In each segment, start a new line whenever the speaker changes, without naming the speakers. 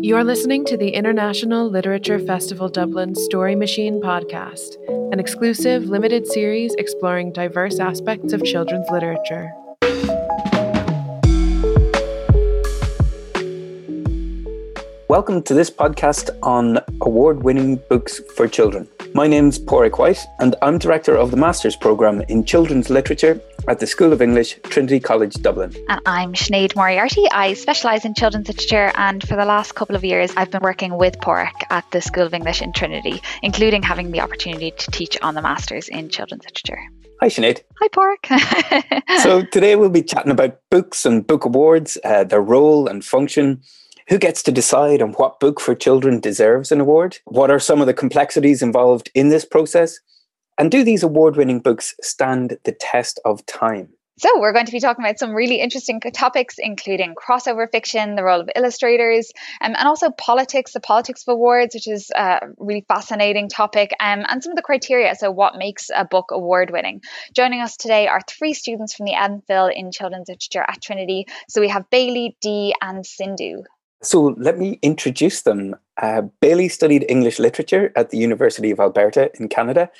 You're listening to the International Literature Festival Dublin Story Machine podcast, an exclusive limited series exploring diverse aspects of children's literature.
Welcome to this podcast on award winning books for children. My name's Pádraic Whyte, and I'm Director of the Master's Programme in Children's Literature at the School of English, Trinity College Dublin.
And I'm Sinead Moriarty. I specialise in children's literature, and for the last couple of years, I've been working with Pádraic at the School of English in Trinity, including having the opportunity to teach on the Masters in Children's Literature.
Hi, Sinead.
Hi, Pádraic.
so, today we'll be chatting about books and book awards, uh, their role and function who gets to decide on what book for children deserves an award? What are some of the complexities involved in this process? And do these award winning books stand the test of time?
So, we're going to be talking about some really interesting topics, including crossover fiction, the role of illustrators, um, and also politics, the politics of awards, which is a really fascinating topic, um, and some of the criteria. So, what makes a book award winning? Joining us today are three students from the MPhil in Children's Literature at Trinity. So, we have Bailey, Dee, and Sindhu.
So let me introduce them. Uh, Bailey studied English literature at the University of Alberta in Canada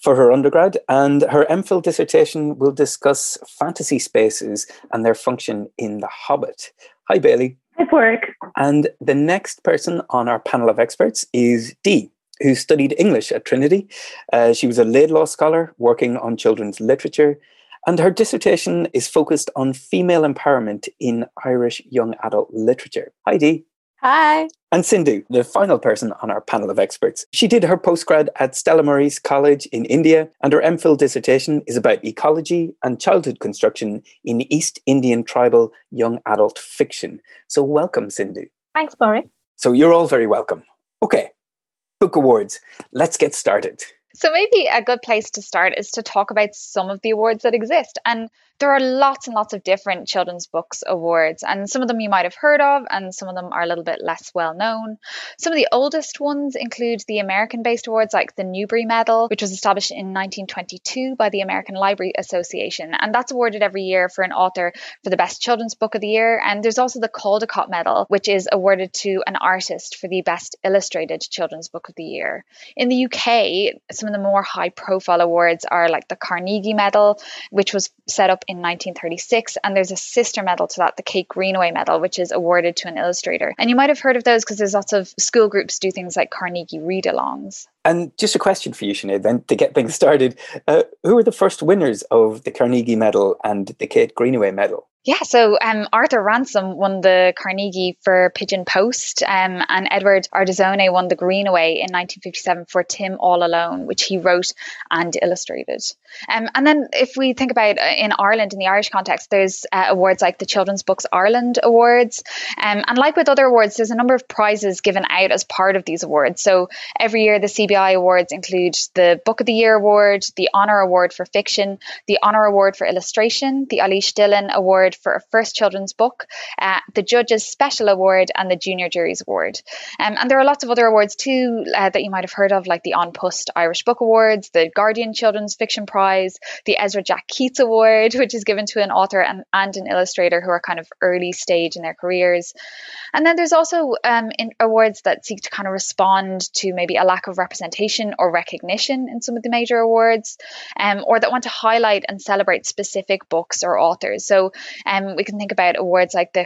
for her undergrad, and her MPhil dissertation will discuss fantasy spaces and their function in The Hobbit. Hi, Bailey.
Hi, Pádraic.
And the next person on our panel of experts is Dee, who studied English at Trinity. Uh, she was a Laidlaw scholar working on children's literature. And her dissertation is focused on female empowerment in Irish young adult literature. Hi, Dee.
Hi.
And Sindhu, the final person on our panel of experts. She did her postgrad at Stella Maris College in India, and her MPhil dissertation is about ecology and childhood construction in East Indian tribal young adult fiction. So, welcome, Sindhu.
Thanks, Barry.
So, you're all very welcome. Okay, Book Awards. Let's get started.
So, maybe a good place to start is to talk about some of the awards that exist. And there are lots and lots of different children's books awards, and some of them you might have heard of, and some of them are a little bit less well known. Some of the oldest ones include the American based awards like the Newbery Medal, which was established in 1922 by the American Library Association, and that's awarded every year for an author for the best children's book of the year. And there's also the Caldecott Medal, which is awarded to an artist for the best illustrated children's book of the year. In the UK, some of the more high profile awards are like the Carnegie Medal, which was set up in 1936, and there's a sister medal to that, the Kate Greenaway Medal, which is awarded to an illustrator. And you might have heard of those because there's lots of school groups do things like Carnegie read alongs.
And just a question for you, Sinead, then to get things started. Uh, who were the first winners of the Carnegie Medal and the Kate Greenaway Medal?
Yeah, so um, Arthur Ransome won the Carnegie for Pigeon Post, um, and Edward Ardizzone won the Greenaway in 1957 for Tim All Alone, which he wrote and illustrated. Um, and then, if we think about uh, in Ireland, in the Irish context, there's uh, awards like the Children's Books Ireland Awards. Um, and like with other awards, there's a number of prizes given out as part of these awards. So every year, the CBI Awards include the Book of the Year Award, the Honour Award for Fiction, the Honour Award for Illustration, the Eilís Dillon Award Award for a first children's book, uh, the Judges Special Award, and the Junior Juries Award. Um, and there are lots of other awards too uh, that you might have heard of, like the An Post Irish Book Awards, the Guardian Children's Fiction Prize, the Ezra Jack Keats Award, which is given to an author and, and an illustrator who are kind of early stage in their careers. And then there's also um, awards that seek to kind of respond to maybe a lack of representation or recognition in some of the major awards, um, or that want to highlight and celebrate specific books or authors. So um, we can think about awards like the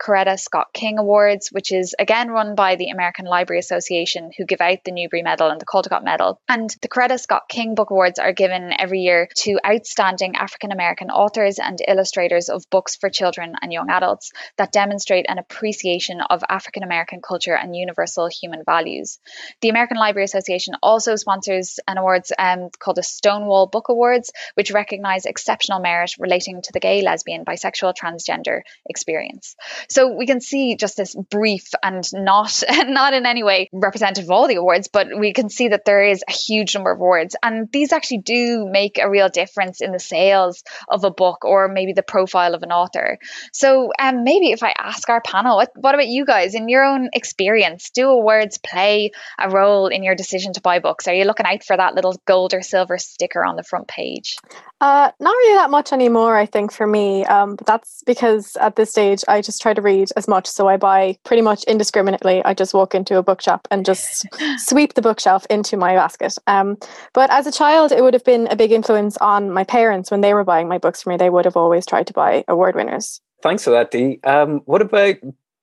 Coretta Scott King Awards, which is again run by the American Library Association, who give out the Newbery Medal and the Caldecott Medal. And the Coretta Scott King Book Awards are given every year to outstanding African American authors and illustrators of books for children and young adults that demonstrate an appreciation of African American culture and universal human values. The American Library Association also sponsors an awards um, called the Stonewall Book Awards, which recognize exceptional merit relating to the gay, lesbian, bisexual, bisexual, transgender experience. So we can see just this brief and not not in any way representative of all the awards, but we can see that there is a huge number of awards, and these actually do make a real difference in the sales of a book or maybe the profile of an author. So um, maybe if I ask our panel, what, what about you guys in your own experience? Do awards play a role in your decision to buy books? Are you looking out for that little gold or silver sticker on the front page?
Uh, not really that much anymore. I think for me, um, but that's because at this stage I just try to read as much. So I buy pretty much indiscriminately. I just walk into a bookshop and just sweep the bookshelf into my basket. Um, but as a child, it would have been a big influence on my parents when they were buying my books for me. They would have always tried to buy award winners.
Thanks for that, Dee. Um, what about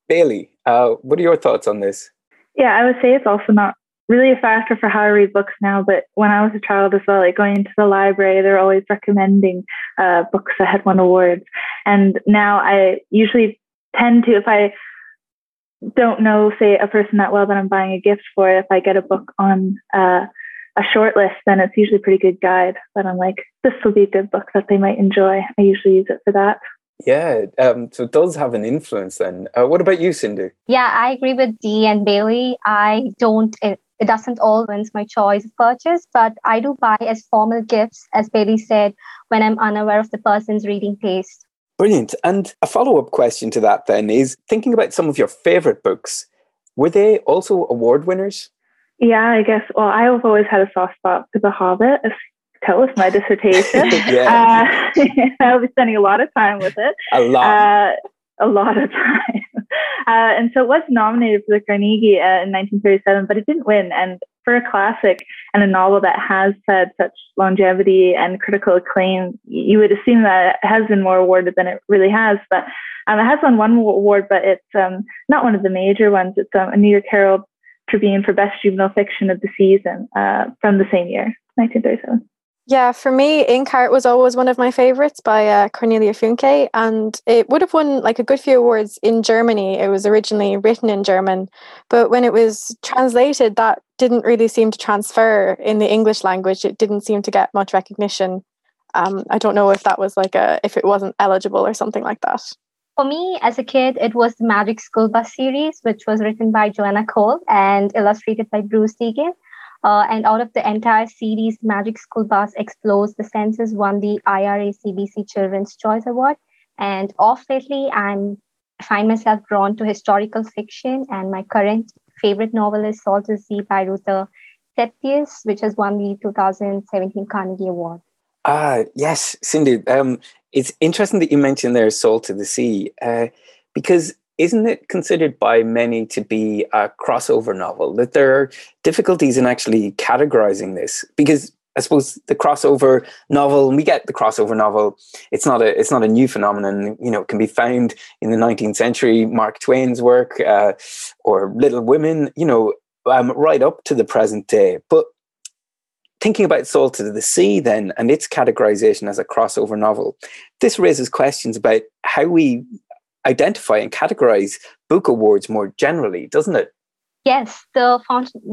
Bailey? Uh, what are your thoughts on this?
Yeah, I would say it's also not really a factor for how I read books now. But when I was a child as well, like going into the library, they're always recommending uh, books that had won awards. And now I usually tend to, if I don't know, say, a person that well that I'm buying a gift for, if I get a book on uh, a short list, then it's usually a pretty good guide. But I'm like, this will be a good book that they might enjoy. I usually use it for that.
Yeah, um, so it does have an influence then. Uh, what about you, Cindy?
Yeah, I agree with Dee and Bailey. I don't, it, it doesn't always my choice of purchase, but I do buy as formal gifts, as Bailey said, when I'm unaware of the person's reading taste.
Brilliant. And a follow up question to that then is thinking about some of your favorite books, were they also award winners?
Yeah, I guess. Well, I've always had a soft spot for The Hobbit, tell us my dissertation. yeah. uh, I'll be spending a lot of time with it.
A lot.
Uh, a lot of time. Uh, and so it was nominated for the Carnegie uh, in 1937, but it didn't win. And for a classic and a novel that has had such longevity and critical acclaim, you would assume that it has been more awarded than it really has. But um, it has won one award, but it's um, not one of the major ones. It's um, a New York Herald Tribune for Best Juvenile Fiction of the Season uh, from the same year, 1937.
Yeah, for me, Inkheart was always one of my favorites by uh, Cornelia Funke, and it would have won like a good few awards in Germany. It was originally written in German, but when it was translated, that didn't really seem to transfer in the English language. It didn't seem to get much recognition. Um, I don't know if that was like a if it wasn't eligible or something like that.
For me, as a kid, it was the Magic School Bus series, which was written by Joanna Cole and illustrated by Bruce Degen. Uh, and out of the entire series, Magic School Bus explores the senses won the IRA CBC Children's Choice Award. And off lately, I'm I find myself drawn to historical fiction, and my current favorite novel is Salt to the Sea by Ruta Sepetys, which has won the 2017 Carnegie Award.
Ah, yes, Cindy. Um, it's interesting that you mentioned there Salt to the Sea, uh, because isn't it considered by many to be a crossover novel? That there are difficulties in actually categorizing this because I suppose the crossover novel, we get the crossover novel. It's not a it's not a new phenomenon. You know, it can be found in the 19th century, Mark Twain's work, uh, or Little Women. You know, um, right up to the present day. But thinking about Salt to the Sea, then, and its categorization as a crossover novel, this raises questions about how we identify and categorize book awards more generally, doesn't it?
Yes, the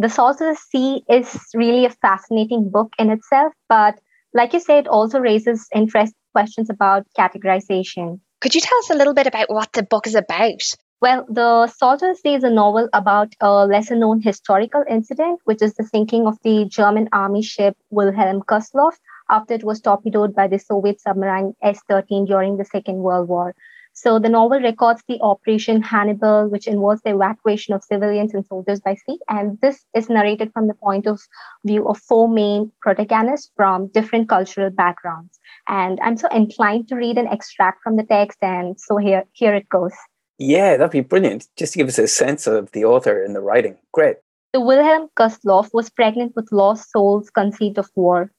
the Salt of the Sea is really a fascinating book in itself, but like you say, it also raises interesting questions about categorization.
Could you tell us a little bit about what the book is about?
Well, The Salt of the Sea is a novel about a lesser known historical incident, which is the sinking of the German army ship Wilhelm Gustloff after it was torpedoed by the Soviet submarine S 13 during the Second World War. So the novel records the Operation Hannibal, which involves the evacuation of civilians and soldiers by sea. And this is narrated from the point of view of four main protagonists from different cultural backgrounds. And I'm so inclined to read an extract from the text. And so here, here it goes.
Yeah, that'd be brilliant. Just to give us a sense of the author and the writing. Great.
The Wilhelm Gustloff was pregnant with lost souls conceived of war.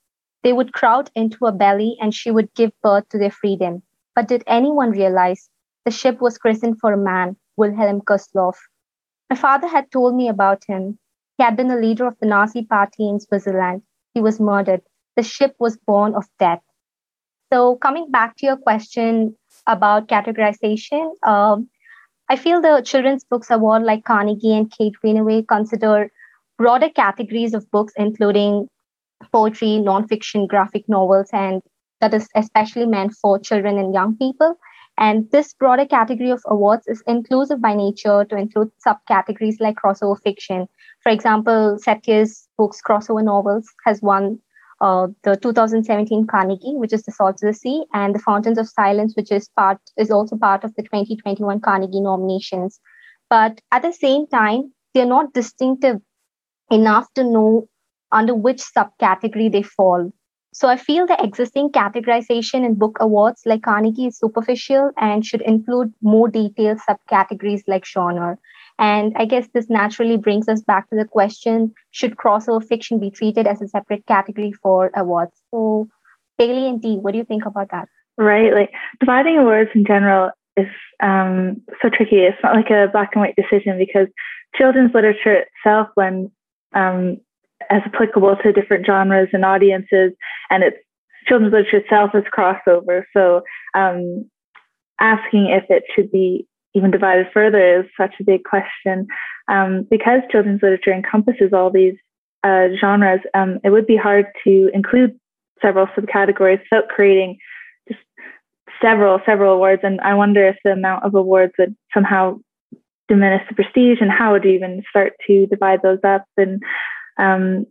They would crowd into her belly and she would give birth to their freedom. But did anyone realize the ship was christened for a man, Wilhelm Gustloff? My father had told me about him. He had been a leader of the Nazi party in Switzerland. He was murdered. The ship was born of death. So, coming back to your question about categorization, um, I feel the Children's Books Award, like Carnegie and Kate Greenaway, consider broader categories of books, including poetry, nonfiction, graphic novels, and that is especially meant for children and young people. And this broader category of awards is inclusive by nature to include subcategories like crossover fiction. For example, Sepetys' books Crossover Novels has won uh, the 2017 Carnegie, which is The Salt of the Sea, and The Fountains of Silence, which is part is also part of the 2021 Carnegie nominations. But at the same time, they're not distinctive enough to know under which subcategory they fall. So I feel the existing categorization in book awards like Carnegie is superficial and should include more detailed subcategories like genre. And I guess this naturally brings us back to the question should crossover fiction be treated as a separate category for awards? So, Bailey and Dee, what do you think about that?
Right. Like dividing awards in general is um, so tricky. It's not like a black and white decision because children's literature itself when um, as applicable to different genres and audiences, and it's children's literature itself is crossover. So um, asking if it should be even divided further is such a big question. Um, because children's literature encompasses all these uh, genres, um, it would be hard to include several subcategories without creating just several, several awards. And I wonder if the amount of awards would somehow diminish the prestige and how would you even start to divide those up and um,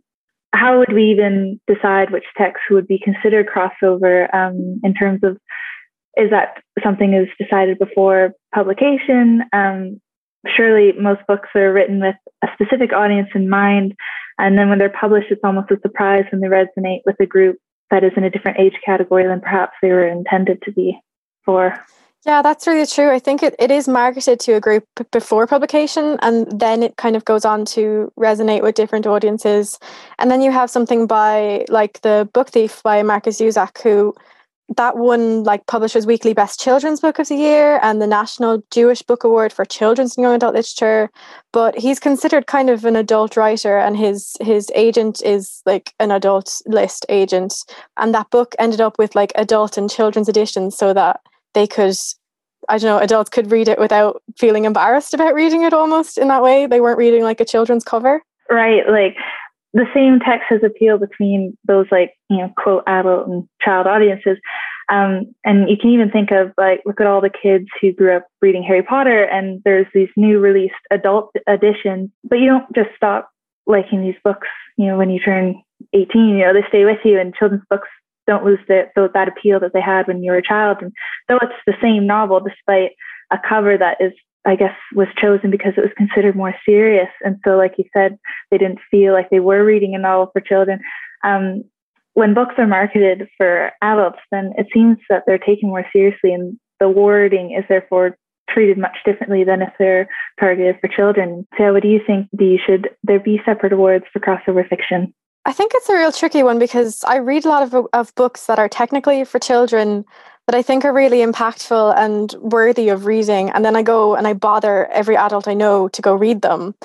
how would we even decide which texts would be considered crossover um, in terms of is that something is decided before publication? Um, surely most books are written with a specific audience in mind. And then when they're published, it's almost a surprise when they resonate with a group that is in a different age category than perhaps they were intended to be for.
Yeah, that's really true. I think it, it is marketed to a group before publication, and then it kind of goes on to resonate with different audiences. And then you have something by like the Book Thief by Markus Zusak, who that won like Publishers Weekly Best Children's Book of the Year and the National Jewish Book Award for Children's and Young Adult Literature. But he's considered kind of an adult writer, and his his agent is like an adult list agent. And that book ended up with like adult and children's editions, so that they could, I don't know, adults could read it without feeling embarrassed about reading it. Almost in that way, they weren't reading like a children's cover.
Right, like the same text has appeal between those like you know quote adult and child audiences um, and you can even think of like look at all the kids who grew up reading harry potter and there's these new released adult editions but you don't just stop liking these books you know when you turn 18 you know they stay with you and children's books don't lose the, that appeal that they had when you were a child and though it's the same novel despite a cover that is I guess, was chosen because it was considered more serious. And so, like you said, they didn't feel like they were reading a novel for children. Um, when books are marketed for adults, then it seems that they're taken more seriously, and the wording is therefore treated much differently than if they're targeted for children. So, what do you think? Do should there be separate awards for crossover fiction?
I think it's a real tricky one because I read a lot of, of books that are technically for children that I think are really impactful and worthy of reading. And then I go and I bother every adult I know to go read them.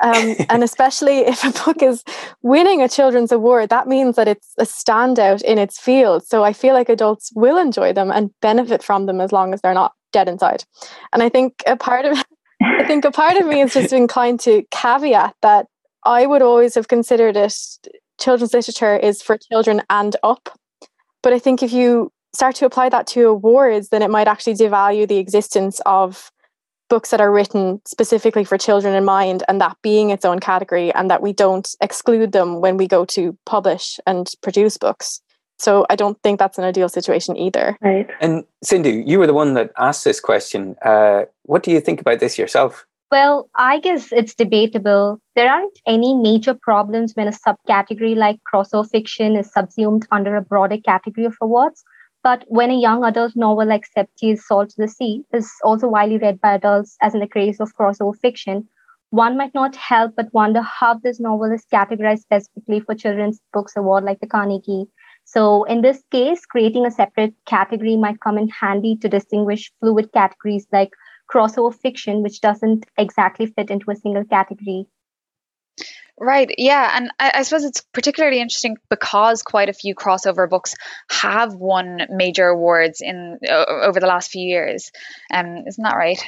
Um, and especially if a book is winning a children's award, that means that it's a standout in its field. So I feel like adults will enjoy them and benefit from them as long as they're not dead inside. And I think a part of I think a part of me is just inclined to caveat that I would always have considered it children's literature is for children and up. But I think if you start to apply that to awards, then it might actually devalue the existence of books that are written specifically for children in mind and that being its own category and that we don't exclude them when we go to publish and produce books. So I don't think that's an ideal situation either.
Right.
And Sindhu, you were the one that asked this question. Uh, what do you think about this yourself?
Well, I guess it's debatable. There aren't any major problems when a subcategory like crossover fiction is subsumed under a broader category of awards. But when a young adult novel like Sepetys' Salt to the Sea is also widely read by adults as in the case of crossover fiction, one might not help but wonder how this novel is categorized specifically for children's books award like the Carnegie. So in this case, creating a separate category might come in handy to distinguish fluid categories like crossover fiction, which doesn't exactly fit into a single category.
Right. Yeah. And I, I, suppose it's particularly interesting because quite a few crossover books have won major awards in uh, over the last few years. Um, isn't that right?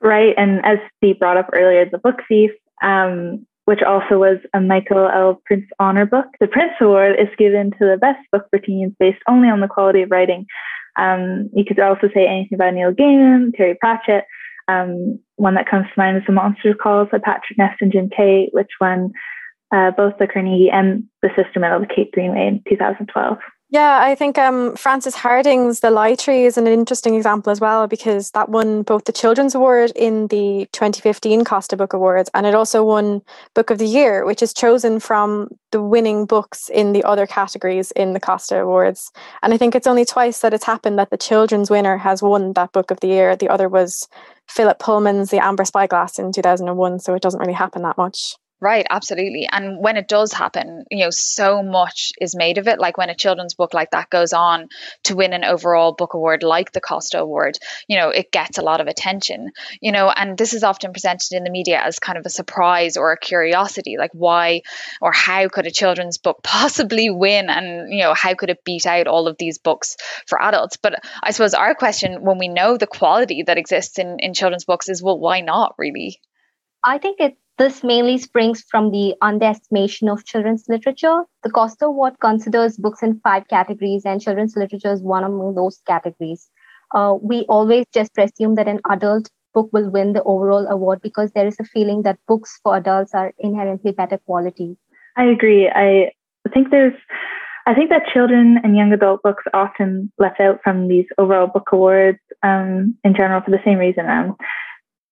Right. And as Steve brought up earlier, The Book Thief, um, which also was a Michael L. Printz Honor book. The Printz Award is given to the best book for teens based only on the quality of writing. Um, you could also say anything about Neil Gaiman, Terry Pratchett, um, one that comes to mind is The Monster Calls by Patrick Ness and Jim Kay, which won uh, both the Carnegie and the Sister Medal of Kate Greenaway in 2012.
Yeah, I think um, Frances Hardinge's The Lie Tree is an interesting example as well because that won both the Children's Award in the 2015 Costa Book Awards and it also won Book of the Year, which is chosen from the winning books in the other categories in the Costa Awards. And I think it's only twice that it's happened that the children's winner has won that Book of the Year. The other was Philip Pullman's The Amber Spyglass in 2001, so it doesn't really happen that much.
Right, absolutely. And when it does happen, you know, so much is made of it. Like when a children's book like that goes on to win an overall book award like the Costa Award, you know, it gets a lot of attention, you know, and this is often presented in the media as kind of a surprise or a curiosity, like why or how could a children's book possibly win? And, you know, how could it beat out all of these books for adults? But I suppose our question when we know the quality that exists in, in children's books is, well, why not really?
I think it this mainly springs from the underestimation of children's literature. The Costa Award considers books in five categories, and children's literature is one among those categories. Uh, we always just presume that an adult book will win the overall award because there is a feeling that books for adults are inherently better quality.
I agree. I think there's I think that children and young adult books are often left out from these overall book awards um, in general for the same reason. Um,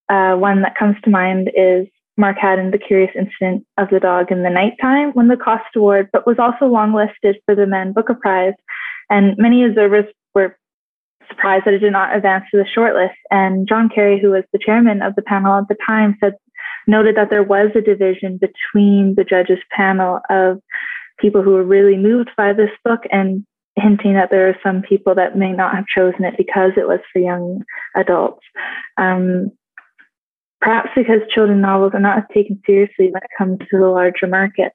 uh, one that comes to mind is Mark Haddon The Curious Incident of the Dog in the Nighttime won the Costa Award, but was also longlisted for the Man Booker Prize. And many observers were surprised that it did not advance to the shortlist. And John Carey, who was the chairman of the panel at the time, said noted that there was a division between the judges panel of people who were really moved by this book and hinting that there are some people that may not have chosen it because it was for young adults. Um, perhaps because children novels are not as taken seriously when it comes to the larger market.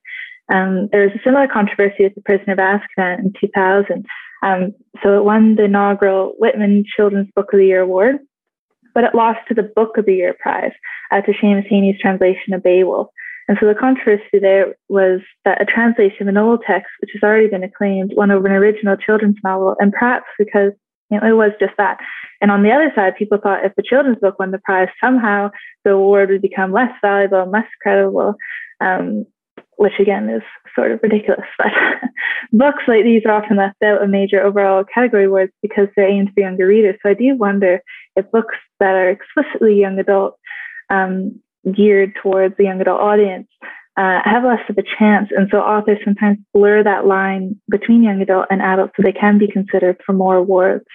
Um, there was a similar controversy with The Prisoner of Azkaban in 2000. Um, so it won the inaugural Whitbread Children's Book of the Year award, but it lost to the Book of the Year prize uh, to Seamus Heaney's translation of Beowulf. And so the controversy there was that a translation of an old text, which has already been acclaimed, won over an original children's novel, and perhaps because you know, it was just that. And on the other side, people thought if the children's book won the prize, somehow the award would become less valuable, and less credible, um, which again is sort of ridiculous. But books like these are often left out of major overall category awards because they're aimed for younger readers. So I do wonder if books that are explicitly young adult, um, geared towards the young adult audience, uh, have less of a chance. And so authors sometimes blur that line between young adult and adult so they can be considered for more awards.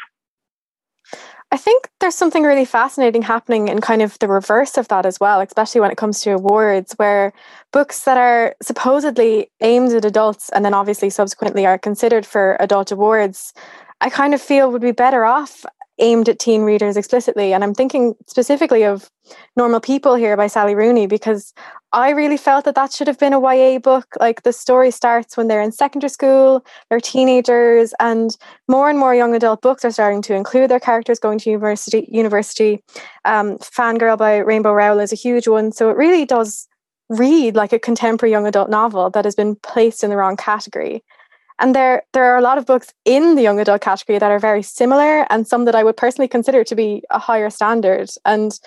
I think there's something really fascinating happening in kind of the reverse of that as well, especially when it comes to awards, where books that are supposedly aimed at adults and then obviously subsequently are considered for adult awards, I kind of feel would be better off aimed at teen readers explicitly. And I'm thinking specifically of Normal People here by Sally Rooney because I really felt that that should have been a YA book. Like the story starts when they're in secondary school, they're teenagers, and more and more young adult books are starting to include their characters going to university. University, um, Fangirl by Rainbow Rowell is a huge one. So it really does read like a contemporary young adult novel that has been placed in the wrong category. And there, there are a lot of books in the young adult category that are very similar, and some that I would personally consider to be a higher standard. And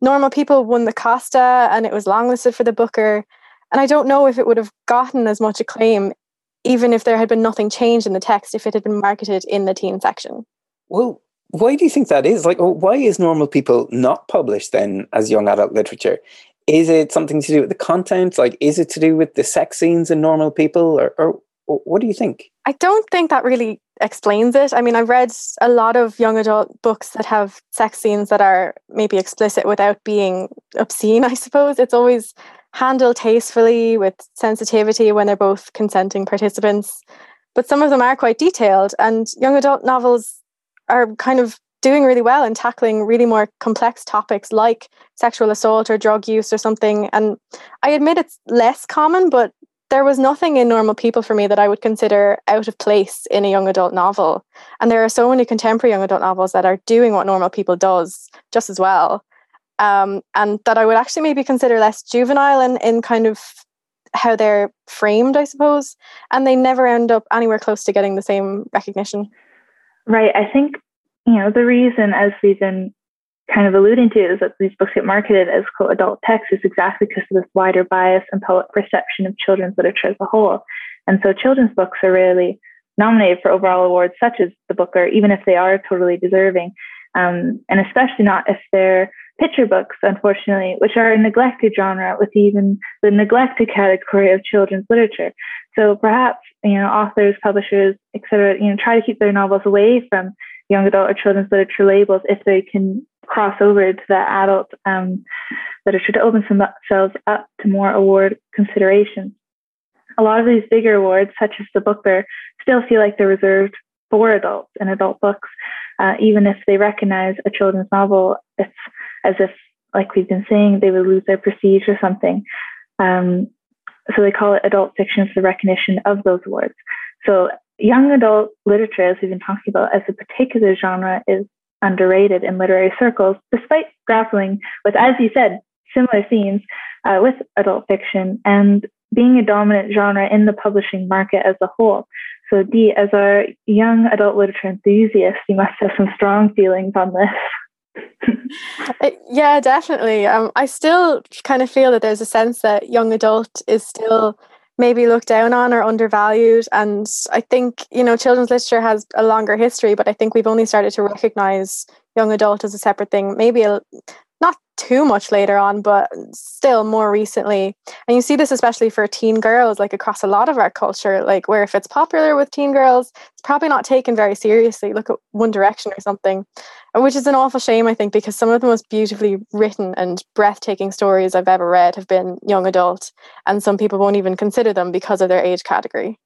Normal People won the Costa, and it was longlisted for the Booker. And I don't know if it would have gotten as much acclaim, even if there had been nothing changed in the text, if it had been marketed in the teen section.
Well, why do you think that is? Like, why is Normal People not published then as young adult literature? Is it something to do with the content? Like, is it to do with the sex scenes in Normal People, or, or what do you think?
I don't think that really explains it. I mean, I've read a lot of young adult books that have sex scenes that are maybe explicit without being obscene, I suppose. It's always handled tastefully with sensitivity when they're both consenting participants. But some of them are quite detailed, and young adult novels are kind of doing really well in tackling really more complex topics like sexual assault or drug use or something. And I admit it's less common, but there was nothing in normal people for me that I would consider out of place in a young adult novel. And there are so many contemporary young adult novels that are doing what normal people does just as well. Um, and that I would actually maybe consider less juvenile in, in kind of how they're framed, I suppose. And they never end up anywhere close to getting the same recognition.
Right. I think, you know, the reason, as we've been kind of alluding to is that these books get marketed as quote adult texts is exactly because of this wider bias and public perception of children's literature as a whole. And so children's books are rarely nominated for overall awards, such as the Booker, even if they are totally deserving, um, and especially not if they're picture books, unfortunately, which are a neglected genre with even the neglected category of children's literature. So perhaps you know authors, publishers, etc. You know try to keep their novels away from young adult or children's literature labels if they can cross over to the adult um, literature to open themselves up to more award considerations. A lot of these bigger awards, such as the Booker, still feel like they're reserved for adults and adult books. Uh, even if they recognize a children's novel, it's as if, like we've been saying, they would lose their prestige or something. Um, so they call it adult fiction for the recognition of those awards. So young adult literature, as we've been talking about, as a particular genre, is underrated in literary circles, despite grappling with, as you said, similar themes uh, with adult fiction and being a dominant genre in the publishing market as a whole. So, Dee, as our young adult literature enthusiast, you must have some strong feelings on this.
Uh, yeah, definitely. Um, I still kind of feel that there's a sense that young adult is still maybe looked down on or undervalued. And I think, you know, children's literature has a longer history, but I think we've only started to recognize young adult as a separate thing, maybe a, not too much later on, but still more recently. And you see this especially for teen girls, like across a lot of our culture, like where if it's popular with teen girls, it's probably not taken very seriously. Look at One Direction or something, uh, which is an awful shame, I think, because some of the most beautifully written and breathtaking stories I've ever read have been young adult, and some people won't even consider them because of their age category.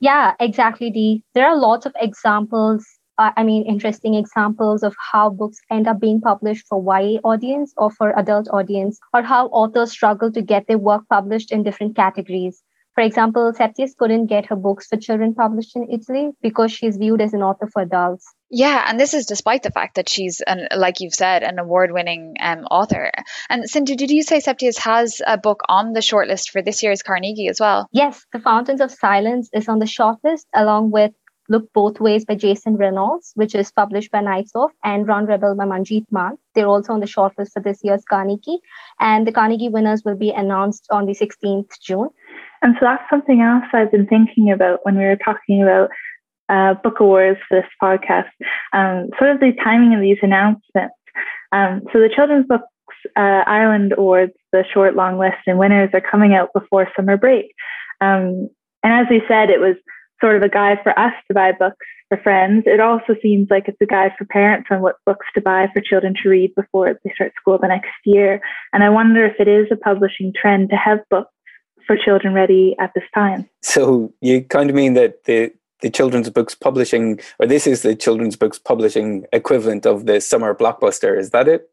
Yeah, exactly, Dee. There are lots of examples uh, I mean, interesting examples of how books end up being published for YA audience or for adult audience, or how authors struggle to get their work published in different categories. For example, Sepetys couldn't get her books for children published in Italy because she's viewed as an author for adults.
Yeah, and this is despite the fact that she's, an, like you've said, an award-winning um, author. And Cindy, did you say Sepetys has a book on the shortlist for this year's Carnegie as well?
Yes, The Fountains of Silence is on the shortlist along with Look Both Ways by Jason Reynolds, which is published by Knives and Run Rebel by Manjeet Mann. They're also on the shortlist for this year's Carnegie. And the Carnegie winners will be announced on the 16th June.
And so that's something else I've been thinking about when we were talking about uh, book awards for this podcast, um, sort of the timing of these announcements. Um, so the Children's Books uh, Ireland Awards, the short, long list and winners are coming out before summer break. Um, and as we said, it was sort of a guide for us to buy books for friends. It also seems like it's a guide for parents on what books to buy for children to read before they start school the next year. And I wonder if it is a publishing trend to have books for children ready at this time.
So you kind of mean that the the children's books publishing, or this is the children's books publishing equivalent of the summer blockbuster. Is that it?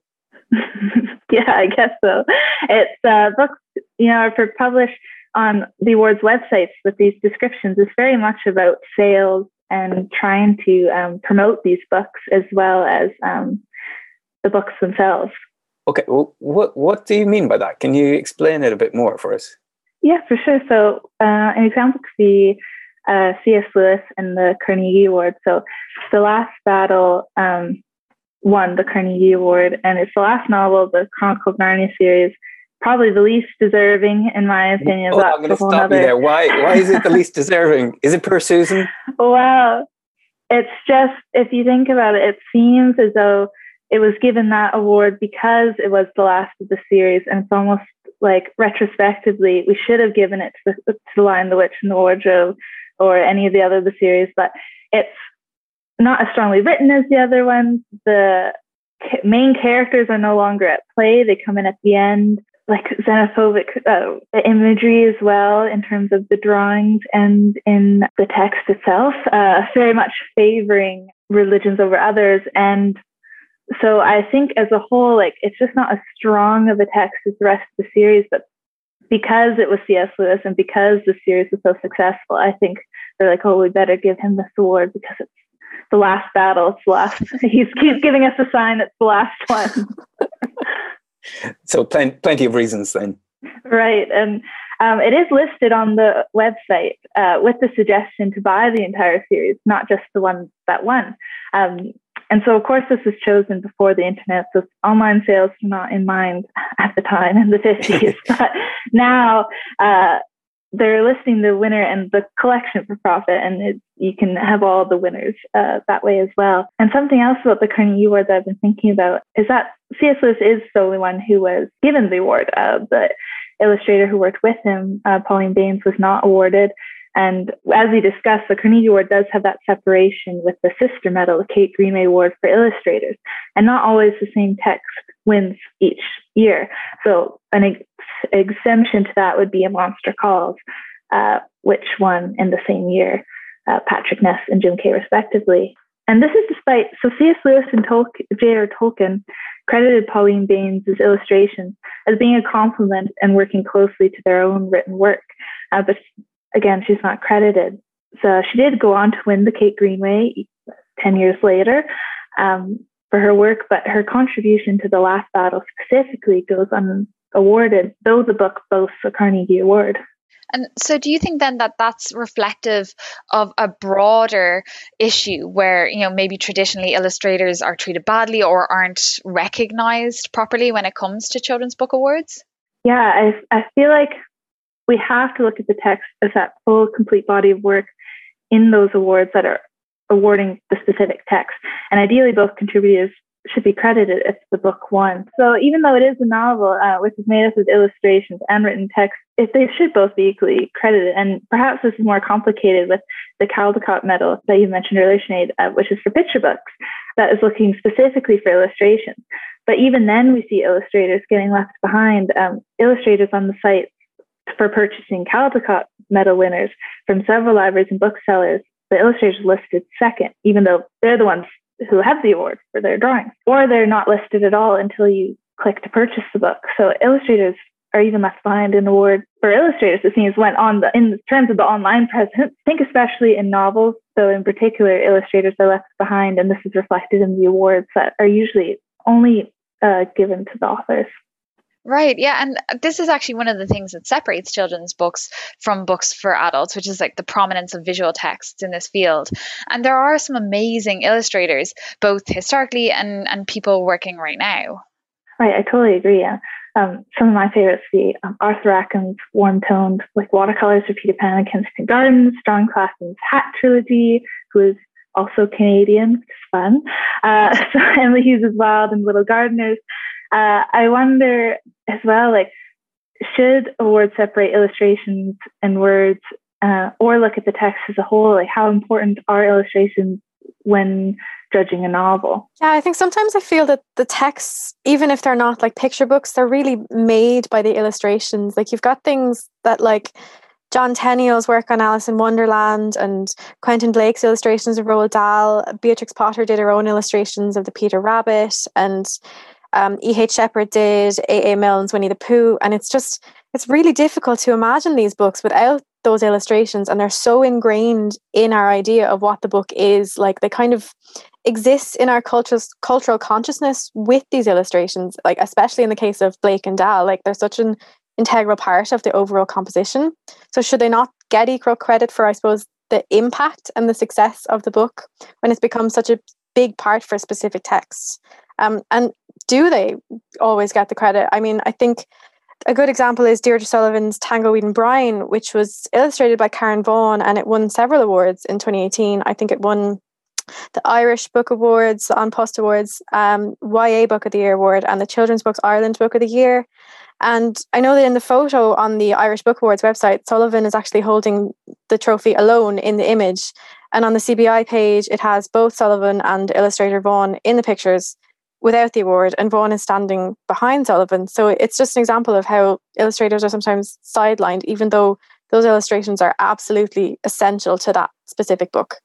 yeah, I guess so. It's uh, books, you know, for published on the awards websites with these descriptions is very much about sales and trying to um, promote these books as well as um, the books themselves.
Okay, well, what what do you mean by that? Can you explain it a bit more for us?
Yeah, for sure. So, uh, an example could be uh, C.S. Lewis and the Carnegie Award. So, The Last Battle um, won the Carnegie Award, and it's the last novel of the Chronicle of Narnia series probably the least deserving, in my opinion.
Oh, I'm going to stop you there. Why? Why is it the least deserving? Is it per Susan?
Well, it's just if you think about it, it seems as though it was given that award because it was the last of the series, and it's almost like retrospectively we should have given it to the, to the Lion, the Witch, and the Wardrobe, or any of the other of the series, but it's not as strongly written as the other ones. The main characters are no longer at play; they come in at the end like xenophobic uh, imagery as well in terms of the drawings and in the text itself, uh, very much favoring religions over others. And so I think as a whole, like it's just not as strong of a text as the rest of the series, but because it was C.S. Lewis and because the series was so successful, I think they're like, oh, we better give him the sword because it's the last battle. It's the last. he's, he's giving us a sign it's the last one.
so plenty, plenty of reasons then.
Right, and um, it is listed on the website uh, with the suggestion to buy the entire series, not just the one that won. Um, and so, of course, this was chosen before the internet, so online sales were not in mind at the time in the 50s. but now, uh, they're listing the winner and the collection for profit, and it, you can have all the winners uh, that way as well. And something else about the Carnegie Award that I've been thinking about is that C.S. Lewis is the only one who was given the award. Uh, the illustrator who worked with him, uh, Pauline Baynes, was not awarded. And as we discussed, the Carnegie Award does have that separation with the sister medal, the Kate Greenaway Award for illustrators, and not always the same text wins each year. So an ex- exemption to that would be a Monster Calls, uh, which won in the same year, uh, Patrick Ness and Jim Kay respectively. And this is despite, so C.S. Lewis and Tol- J.R. Tolkien credited Pauline Baynes' illustrations as being a complement and working closely to their own written work. Uh, but again, she's not credited. So she did go on to win the Kate Greenaway 10 years later um, for her work, but her contribution to the last battle specifically goes unawarded, though the book boasts a Carnegie Award.
And so, do you think then that that's reflective of a broader issue where, you know, maybe traditionally illustrators are treated badly or aren't recognized properly when it comes to children's book awards?
Yeah, I, I feel like we have to look at the text as that full, complete body of work in those awards that are awarding the specific text. And ideally, both contributors should be credited if the book won. So even though it is a novel, uh, which is made up of illustrations and written text, if they should both be equally credited. And perhaps this is more complicated with the Caldecott Medal that you mentioned earlier, Sinead, uh, which is for picture books, that is looking specifically for illustrations. But even then, we see illustrators getting left behind. Um, illustrators on the site for purchasing Caldecott medal winners from several libraries and booksellers, the illustrators listed second, even though they're the ones who have the award for their drawings, or they're not listed at all until you click to purchase the book. So illustrators are even left behind in award for illustrators. It seems went on the in terms of the online presence. I think especially in novels, so in particular, illustrators are left behind, and this is reflected in the awards that are usually only uh, given to the authors.
Right. Yeah. And this is actually one of the things that separates children's books from books for adults, which is like the prominence of visual texts in this field. And there are some amazing illustrators, both historically and, and people working right now.
Right. I totally agree. Yeah. Um, some of my favorites the um, Arthur Rackham's warm toned like watercolors for Peter Pan and Kensington Gardens, Jon Klassen's Hat trilogy, who is also Canadian, which is fun. Uh, so Emily Hughes' Wild and Little Gardeners. Uh, I wonder as well, like, should awards separate illustrations and words uh, or look at the text as a whole? Like, how important are illustrations when judging a novel?
Yeah, I think sometimes I feel that the texts, even if they're not like picture books, they're really made by the illustrations. Like, you've got things that, like, John Tenniel's work on Alice in Wonderland and Quentin Blake's illustrations of Roald Dahl. Beatrix Potter did her own illustrations of the Peter Rabbit and um, E.H. Shepard did, A.A. Milne's Winnie the Pooh. And it's just, it's really difficult to imagine these books without those illustrations. And they're so ingrained in our idea of what the book is. Like they kind of exist in our cultural cultural consciousness with these illustrations, like especially in the case of Blake and Dahl. Like they're such an integral part of the overall composition. So should they not get equal credit for, I suppose, the impact and the success of the book when it's become such a big part for specific texts? Um, and do they always get the credit? I mean, I think a good example is Deirdre Sullivan's Tangleweed and Brine, which was illustrated by Karen Vaughan and it won several awards in 2018. I think it won the Irish Book Awards, the An Post Awards, um, YA Book of the Year Award, and the Children's Books Ireland Book of the Year. And I know that in the photo on the Irish Book Awards website, Sullivan is actually holding the trophy alone in the image. And on the CBI page, it has both Sullivan and illustrator Vaughan in the pictures without the award, and Vaughan is standing behind Sullivan. So it's just an example of how illustrators are sometimes sidelined, even though those illustrations are absolutely essential to that specific book.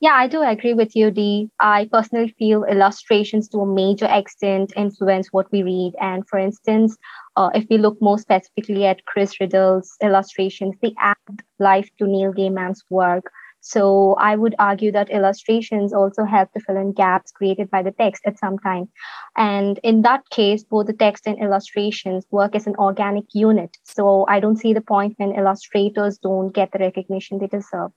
Yeah, I do agree with you, Dee. I personally feel illustrations to a major extent influence what we read. And for instance, uh, if we look more specifically at Chris Riddell's illustrations, they add life to Neil Gaiman's work. So I would argue that illustrations also help to fill in gaps created by the text at some time. And in that case, both the text and illustrations work as an organic unit. So I don't see the point when illustrators don't get the recognition they deserve.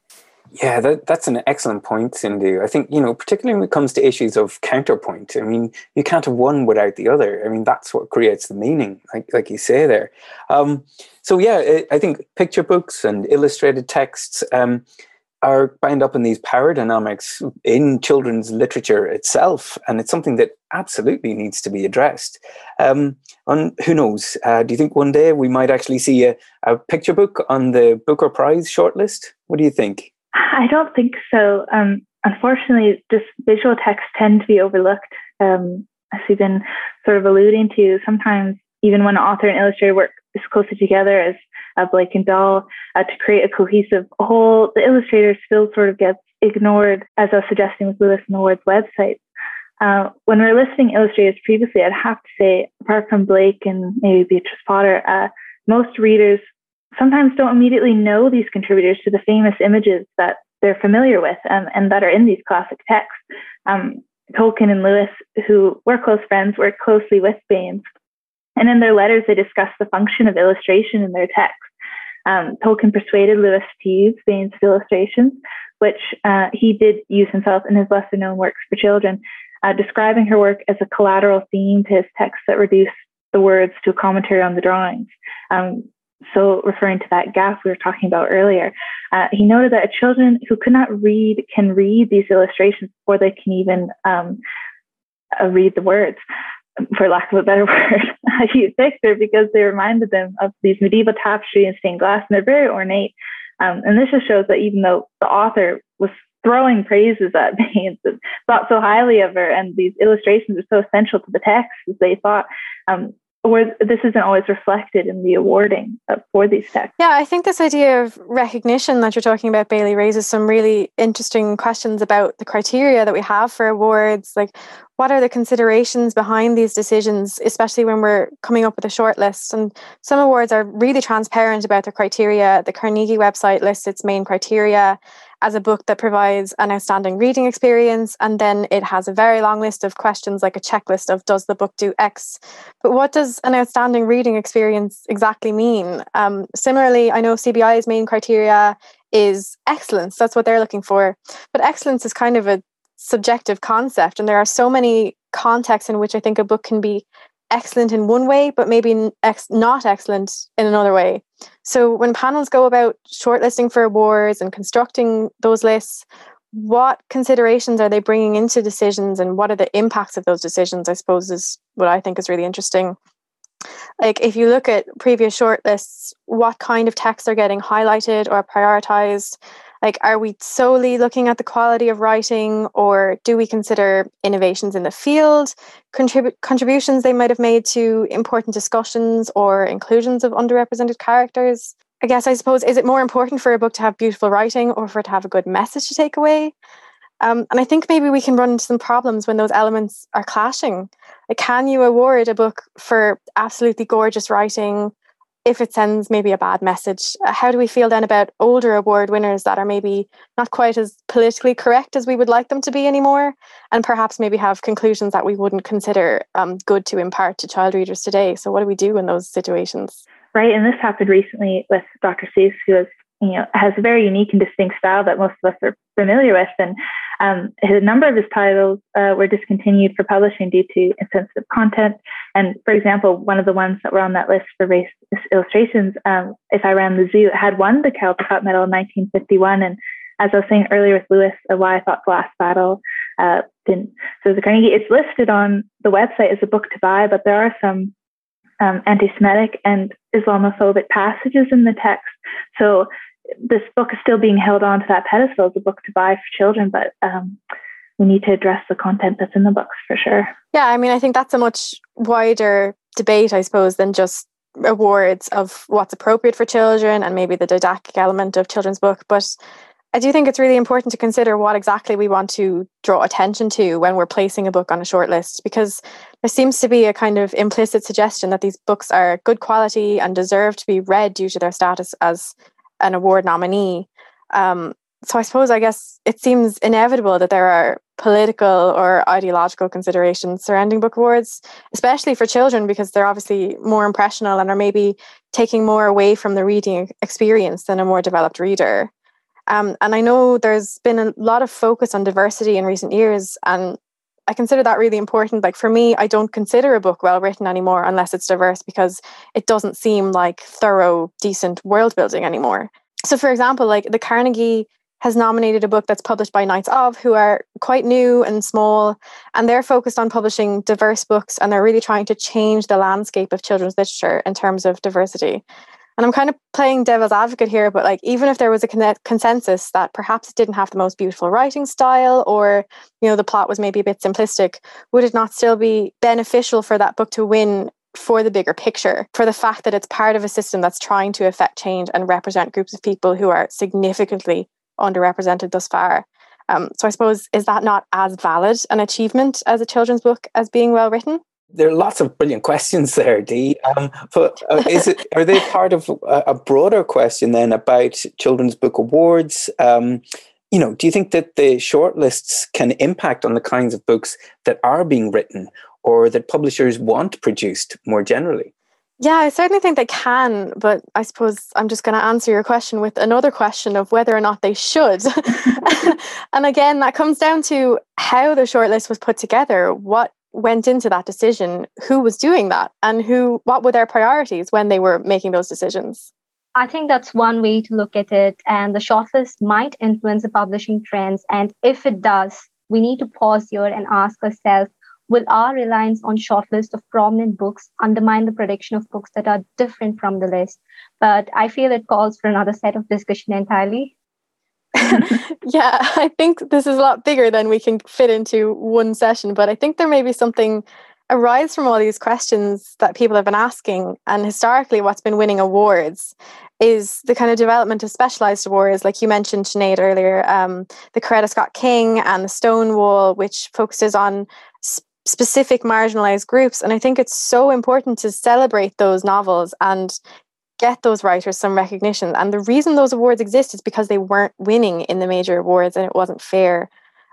Yeah, that, that's an excellent point, Cindy. I think, you know, particularly when it comes to issues of counterpoint, I mean, you can't have one without the other. I mean, that's what creates the meaning, like, like you say there. Um, so, yeah, I think picture books and illustrated texts um, are bound up in these power dynamics in children's literature itself. And it's something that absolutely needs to be addressed. Um, and who knows? Uh, do you think one day we might actually see a, a picture book on the Booker Prize shortlist? What do you think?
I don't think so. Um, unfortunately, just visual texts tend to be overlooked. Um, as we've been sort of alluding to, sometimes even when author and illustrator work as closely together as uh, Blake and Dahl uh, to create a cohesive whole, the illustrator still sort of gets ignored, as I was suggesting with Lewis and the Ward's website. Uh, when we are listing illustrators previously, I'd have to say, apart from Blake and maybe Beatrix Potter, uh, most readers sometimes don't immediately know these contributors to the famous images that they're familiar with um, and that are in these classic texts. Um, Tolkien and Lewis, who were close friends, worked closely with Baynes. And in their letters, they discuss the function of illustration in their texts. Um, Tolkien persuaded Lewis to use Baynes' illustrations, which uh, he did use himself in his lesser known works for children, uh, describing her work as a collateral theme to his texts that reduce the words to a commentary on the drawings. Um, so referring to that gap we were talking about earlier, uh, he noted that children who could not read can read these illustrations before they can even um, uh, read the words, for lack of a better word. he picked her because they reminded them of these medieval tapestry and stained glass, and they're very ornate. Um, and this just shows that even though the author was throwing praises at Baynes and thought so highly of her, and these illustrations are so essential to the text, as they thought, um, where this isn't always reflected in the awarding for these texts.
Yeah, I think this idea of recognition that you're talking about, Bailey, raises some really interesting questions about the criteria that we have for awards. Like, what are the considerations behind these decisions, especially when we're coming up with a short list? And some awards are really transparent about their criteria. The Carnegie website lists its main criteria as a book that provides an outstanding reading experience. And then it has a very long list of questions, like a checklist of does the book do X? But what does an outstanding reading experience exactly mean? Um, similarly, I know CBI's main criteria is excellence. That's what they're looking for. But excellence is kind of a subjective concept. And there are so many contexts in which I think a book can be excellent in one way, but maybe ex- not excellent in another way. So when panels go about shortlisting for awards and constructing those lists, what considerations are they bringing into decisions and what are the impacts of those decisions? I suppose is what I think is really interesting. Like if you look at previous shortlists, what kind of texts are getting highlighted or prioritized? Like are we solely looking at the quality of writing or do we consider innovations in the field? Contrib- contributions they might have made to important discussions or inclusions of underrepresented characters? I guess i suppose is it more important for a book to have beautiful writing or for it to have a good message to take away? Um, and i think maybe we can run into some problems when those elements are clashing. Like can you award a book for absolutely gorgeous writing if it sends maybe a bad message. Uh, how do we feel then about older award winners that are maybe not quite as politically correct as we would like them to be anymore, and perhaps maybe have conclusions that we wouldn't consider um, good to impart to child readers today? So, what do we do in those situations?
Right, and this happened recently with Dr. Seuss, who has you know has a very unique and distinct style that most of us are familiar with, and um, a number of his titles uh, were discontinued for publishing due to insensitive content. And for example, one of the ones that were on that list for race illustrations, um, If I Ran the Zoo, had won the Caldecott Medal in 1951. And as I was saying earlier with Lewis, uh, why I thought Last Battle uh, didn't. So the Carnegie, it's listed on the website as a book to buy, but there are some um, anti-Semitic and Islamophobic passages in the text. So this book is still being held on to that pedestal as a book to buy for children, but um, we need to address the content that's in the books for sure.
Yeah, I mean, I think that's a much wider debate, I suppose, than just awards of what's appropriate for children and maybe the didactic element of children's book. But I do think it's really important to consider what exactly we want to draw attention to when we're placing a book on a shortlist, because there seems to be a kind of implicit suggestion that these books are good quality and deserve to be read due to their status as an award nominee. Um, so I suppose I guess it seems inevitable that there are political or ideological considerations surrounding book awards, especially for children because they're obviously more impressional and are maybe taking more away from the reading experience than a more developed reader. Um, and I know there's been a lot of focus on diversity in recent years, and I consider that really important. Like for me, I don't consider a book well written anymore unless it's diverse because it doesn't seem like thorough, decent world building anymore. So, for example, like the Carnegie has nominated a book that's published by Knights of, who are quite new and small, and they're focused on publishing diverse books and they're really trying to change the landscape of children's literature in terms of diversity. And I'm kind of playing devil's advocate here, but like even if there was a con- consensus that perhaps it didn't have the most beautiful writing style or you know the plot was maybe a bit simplistic, would it not still be beneficial for that book to win for the bigger picture, for the fact that it's part of a system that's trying to affect change and represent groups of people who are significantly underrepresented thus far. Um, so I suppose is that not as valid an achievement as a children's book as being well written?
There are lots of brilliant questions there, Dee. Um, but uh, is it are they part of a, a, broader question then about children's book awards? Um, you know, do you think that the shortlists can impact on the kinds of books that are being written or that publishers want produced more generally?
Yeah, I certainly think they can, but I suppose I'm just going to answer your question with another question of whether or not they should. and again, that comes down to how the shortlist was put together, what went into that decision, who was doing that, and who what were their priorities when they were making those decisions.
I think that's one way to look at it, and the shortlist might influence the publishing trends. And if it does, we need to pause here and ask ourselves Will our reliance on shortlist of prominent books undermine the prediction of books that are different from the list? But I feel it calls for another set of discussion entirely.
yeah, I think this is a lot bigger than we can fit into one session, but I think there may be something arise from all these questions that people have been asking and historically what's been winning awards is the kind of development of specialized awards like you mentioned Sinead earlier um, the Coretta Scott King and the Stonewall which focuses on specific marginalized groups. And I think it's so important to celebrate those novels and get those writers some recognition. And the reason those awards exist is because they weren't winning in the major awards and it wasn't fair.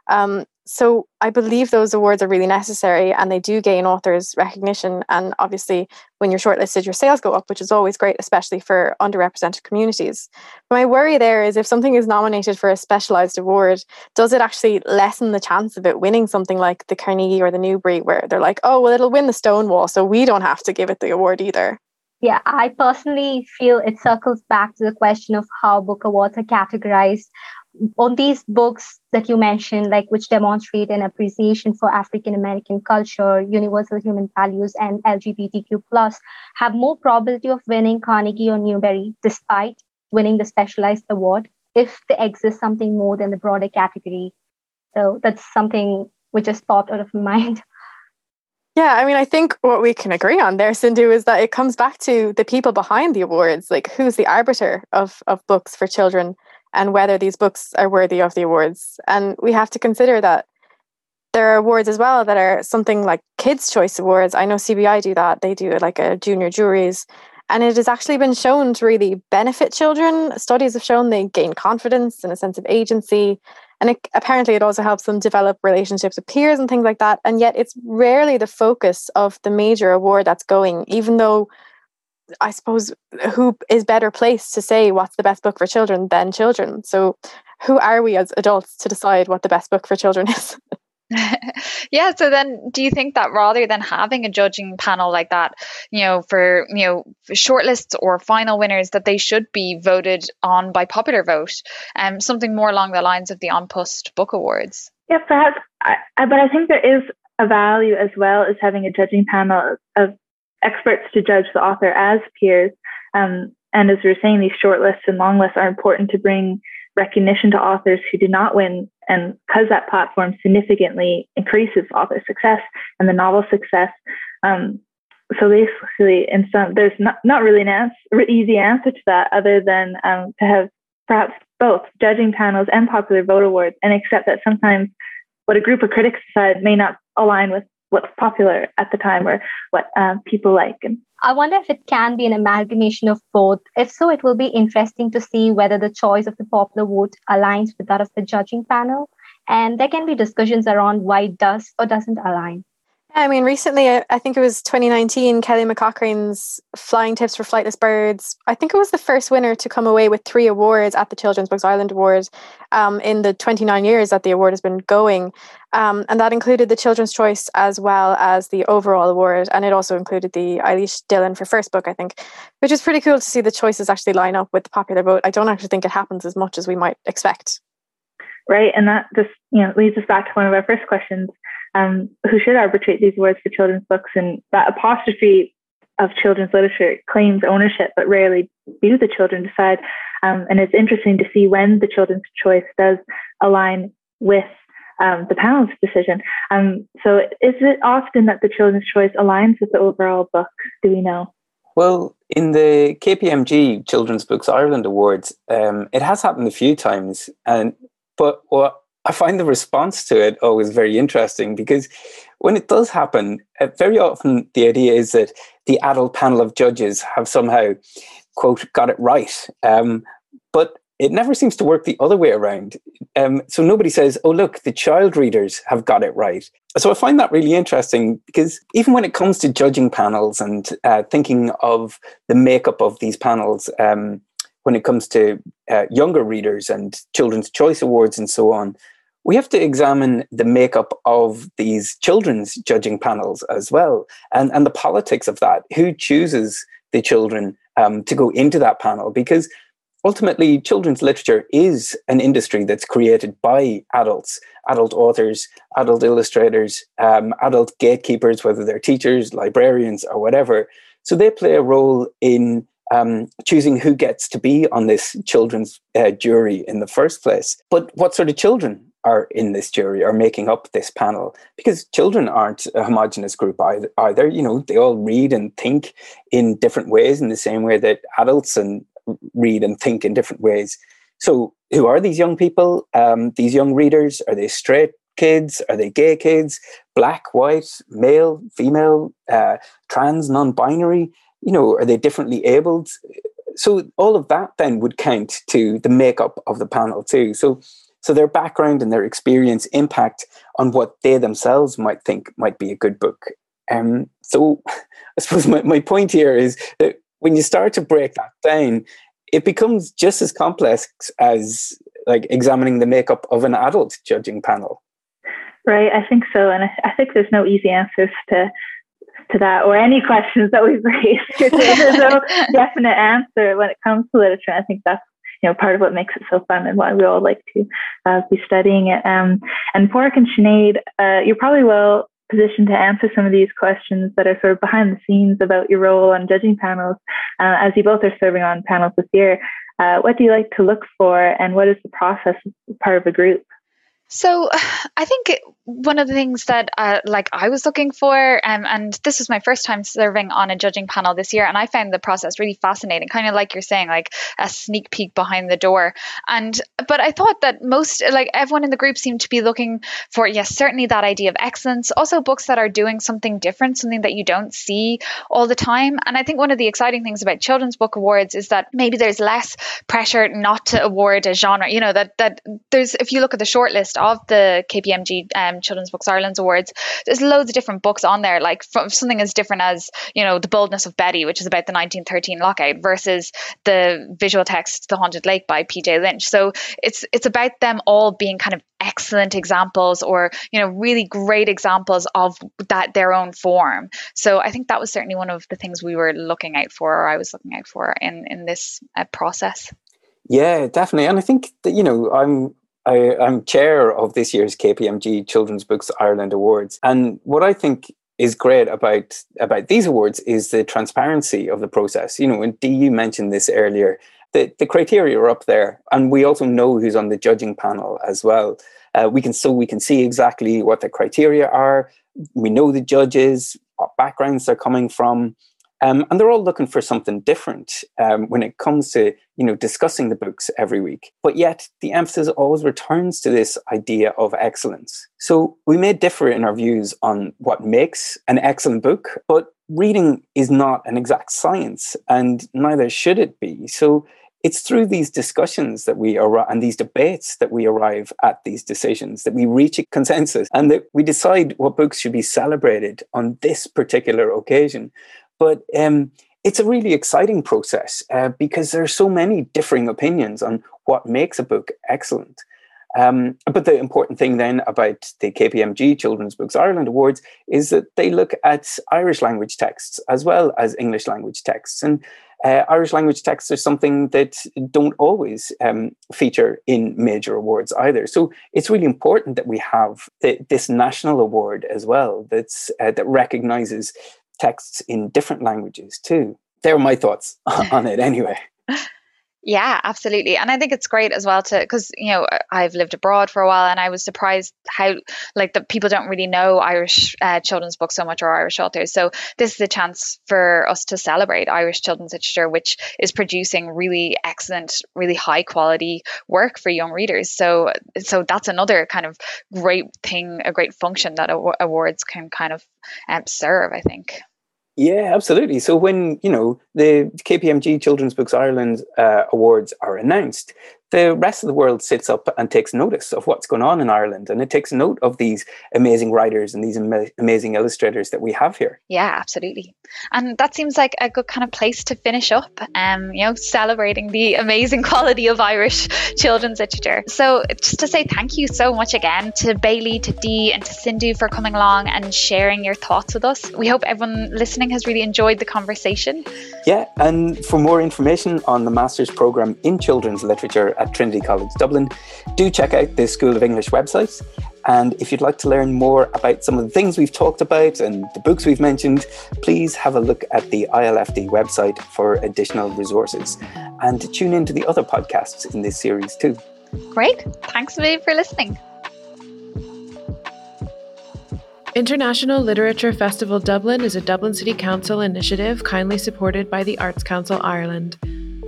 Um, so I believe those awards are really necessary and they do gain authors recognition. And obviously, when you're shortlisted, your sales go up, which is always great, especially for underrepresented communities. My worry there is if something is nominated for a specialized award, does it actually lessen the chance of it winning something like the Carnegie or the Newbery, where they're like, oh, well, it'll win the Stonewall, so we don't have to give it the award either?
Yeah, I personally feel it circles back to the question of how book awards are categorized on these books that you mentioned, like which demonstrate an appreciation for African American culture, universal human values, and LGBTQ plus, have more probability of winning Carnegie or Newbery, despite winning the specialized award, if they exist something more than the broader category. So that's something which just popped out of my mind.
Yeah, I mean, I think what we can agree on there, Sindhu, is that it comes back to the people behind the awards. Like, who's the arbiter of of books for children? and whether these books are worthy of the awards. And we have to consider that there are awards as well that are something like Kids' Choice Awards. I know CBI do that. They do like a junior juries. And it has actually been shown to really benefit children. Studies have shown they gain confidence and a sense of agency. And it, apparently, it also helps them develop relationships with peers and things like that. And yet, it's rarely the focus of the major award that's going, even though I suppose who is better placed to say what's the best book for children than children? So, who are we as adults to decide what the best book for children is?
yeah so then do you think that rather than having a judging panel like that you know for you know shortlists or final winners that they should be voted on by popular vote um something more along the lines of the An Post book awards
yeah perhaps I, I, but i think there is a value as well as having a judging panel of experts to judge the author as peers. Um, and as we are saying, these short lists and long lists are important to bring recognition to authors who do not win. And because that platform significantly increases author success and the novel success. Um, so basically, in some, there's not, not really an answer, easy answer to that other than um, to have perhaps both judging panels and popular vote awards and accept that sometimes what a group of critics decide may not align with what's popular at the time or what uh, people like.
I wonder if it can be an amalgamation of both. If so, it will be interesting to see whether the choice of the popular vote aligns with that of the judging panel. And there can be discussions around why it does or doesn't align.
I mean, recently, I think it was 2019, Kelly McCaughrain's Flying Tips for Flightless Birds. I think it was the first winner to come away with three awards at the Children's Books Ireland Award um, in the 29 years that the award has been going. Um, and that included the Children's Choice as well as the overall award. And it also included the Eilís Dillon for first book, I think, which is pretty cool to see the choices actually line up with the popular vote. I don't actually think it happens as much as we might expect.
Right. And that just, you know, leads us back to one of our first questions um, who should arbitrate these awards for children's books. And that apostrophe of children's literature claims ownership, but rarely do the children decide. Um, and it's interesting to see when the children's choice does align with um, the panel's decision. Um, so, is it often that the children's choice aligns with the overall book? Do we know?
Well, in the KPMG Children's Books Ireland Awards, um, it has happened a few times, and but what I find the response to it always very interesting because when it does happen, uh, very often the idea is that the adult panel of judges have somehow, quote, got it right. Um, but it never seems to work the other way around. Um, so nobody says, oh, look, the child readers have got it right. So I find that really interesting because even when it comes to judging panels and uh, thinking of the makeup of these panels, um, when it comes to uh, younger readers and children's choice awards and so on, we have to examine the makeup of these children's judging panels as well and, and the politics of that. Who chooses the children um, to go into that panel? Because ultimately, children's literature is an industry that's created by adults, adult authors, adult illustrators, um, adult gatekeepers, whether they're teachers, librarians, or whatever. So they play a role in um, choosing who gets to be on this children's uh, jury in the first place. But what sort of children are in this jury are making up this panel? Because children aren't a homogenous group either, either. You know they all read and think in different ways in the same way that adults and read and think in different ways. So who are these young people? Um, these young readers are they straight kids? Are they gay kids? Black white male female uh, trans non-binary you know are they differently abled so all of that then would count to the makeup of the panel too so so their background and their experience impact on what they themselves might think might be a good book. Um, so I suppose my, my point here is that when you start to break that down, it becomes just as complex as like examining the makeup of an adult judging panel.
Right, I think so, and I, I think there's no easy answers to to that or any questions that we've raised. there's no definite answer when it comes to literature. I think that's you know part of what makes it so fun and why we all like to uh, be studying it. Um, and Pádraic and Sinead, uh, you're probably well positioned to answer some of these questions that are sort of behind the scenes about your role on judging panels, uh, as you both are serving on panels this year. Uh, what do you like to look for, and what is the process as part of a group?
So I think one of the things that uh, like I was looking for, um, and this was my first time serving on a judging panel this year, and I found the process really fascinating, kind of like you're saying, like a sneak peek behind the door. And but I thought that most, like everyone in the group, seemed to be looking for yes, certainly that idea of excellence, also books that are doing something different, something that you don't see all the time. And I think one of the exciting things about children's book awards is that maybe there's less pressure not to award a genre. You know that that there's if you look at the shortlist of the KPMG um, Children's Books Ireland Awards, there's loads of different books on there, like from something as different as, you know, The Boldness of Betty, which is about the 1913 lockout, versus the visual text The Haunted Lake by PJ Lynch. So it's it's about them all being kind of excellent examples or you know really great examples of that their own form. So i think that was certainly one of the things we were looking out for or i was looking out for in in this uh, process.
Yeah definitely. And i think that you know i'm I, am chair of this year's KPMG Children's Books Ireland Awards. And what I think is great about about these awards is the transparency of the process. You know, when Dee mentioned this earlier, the, the criteria are up there, and we also know who's on the judging panel as well. Uh, we can so we can see exactly what the criteria are. We know the judges, what backgrounds they're coming from, um, and they're all looking for something different um, when it comes to you know discussing the books every week. But yet the emphasis always returns to this idea of excellence. So we may differ in our views on what makes an excellent book, but reading is not an exact science, and neither should it be. So it's through these discussions that we arrive and these debates that we arrive at these decisions, that we reach a consensus and that we decide what books should be celebrated on this particular occasion. But um, it's a really exciting process uh, because there are so many differing opinions on what makes a book excellent. Um, but the important thing then about the KPMG Children's Books Ireland Awards is that they look at Irish language texts as well as English language texts. And uh, Irish language texts are something that don't always um, feature in major awards either. So it's really important that we have the, this national award as well that's uh, that recognizes texts in different languages too. There are my thoughts on it anyway.
Yeah, absolutely. And I think it's great as well to because you know I've lived abroad for a while and I was surprised how like the people don't really know Irish uh, children's books so much or Irish authors. So this is a chance for us to celebrate Irish children's literature, which is producing really excellent, really high quality work for young readers. So so that's another kind of great thing, a great function that awards can kind of um, serve. I think.
Yeah, absolutely. So when you know the KPMG Children's Books Ireland uh, awards are announced, the rest of the world sits up and takes notice of what's going on in Ireland, and it takes note of these amazing writers and these am- amazing illustrators that we have here.
Yeah, absolutely, and that seems like a good kind of place to finish up. Um, you know, celebrating the amazing quality of Irish children's literature. So, just to say thank you so much again to Bailey, to Dee, and to Sindhu for coming along and sharing your thoughts with us. We hope everyone listening has really enjoyed the conversation.
Yeah, and for more information on the master's program in children's literature at Trinity College Dublin, do check out the School of English website. And if you'd like to learn more about some of the things we've talked about and the books we've mentioned, please have a look at the ILFD website for additional resources and tune into the other podcasts in this series too.
Great. Thanks, Lee, for listening.
International Literature Festival Dublin is a Dublin City Council initiative kindly supported by the Arts Council Ireland.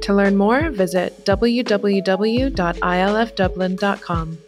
To learn more, visit www.ilfdublin.com.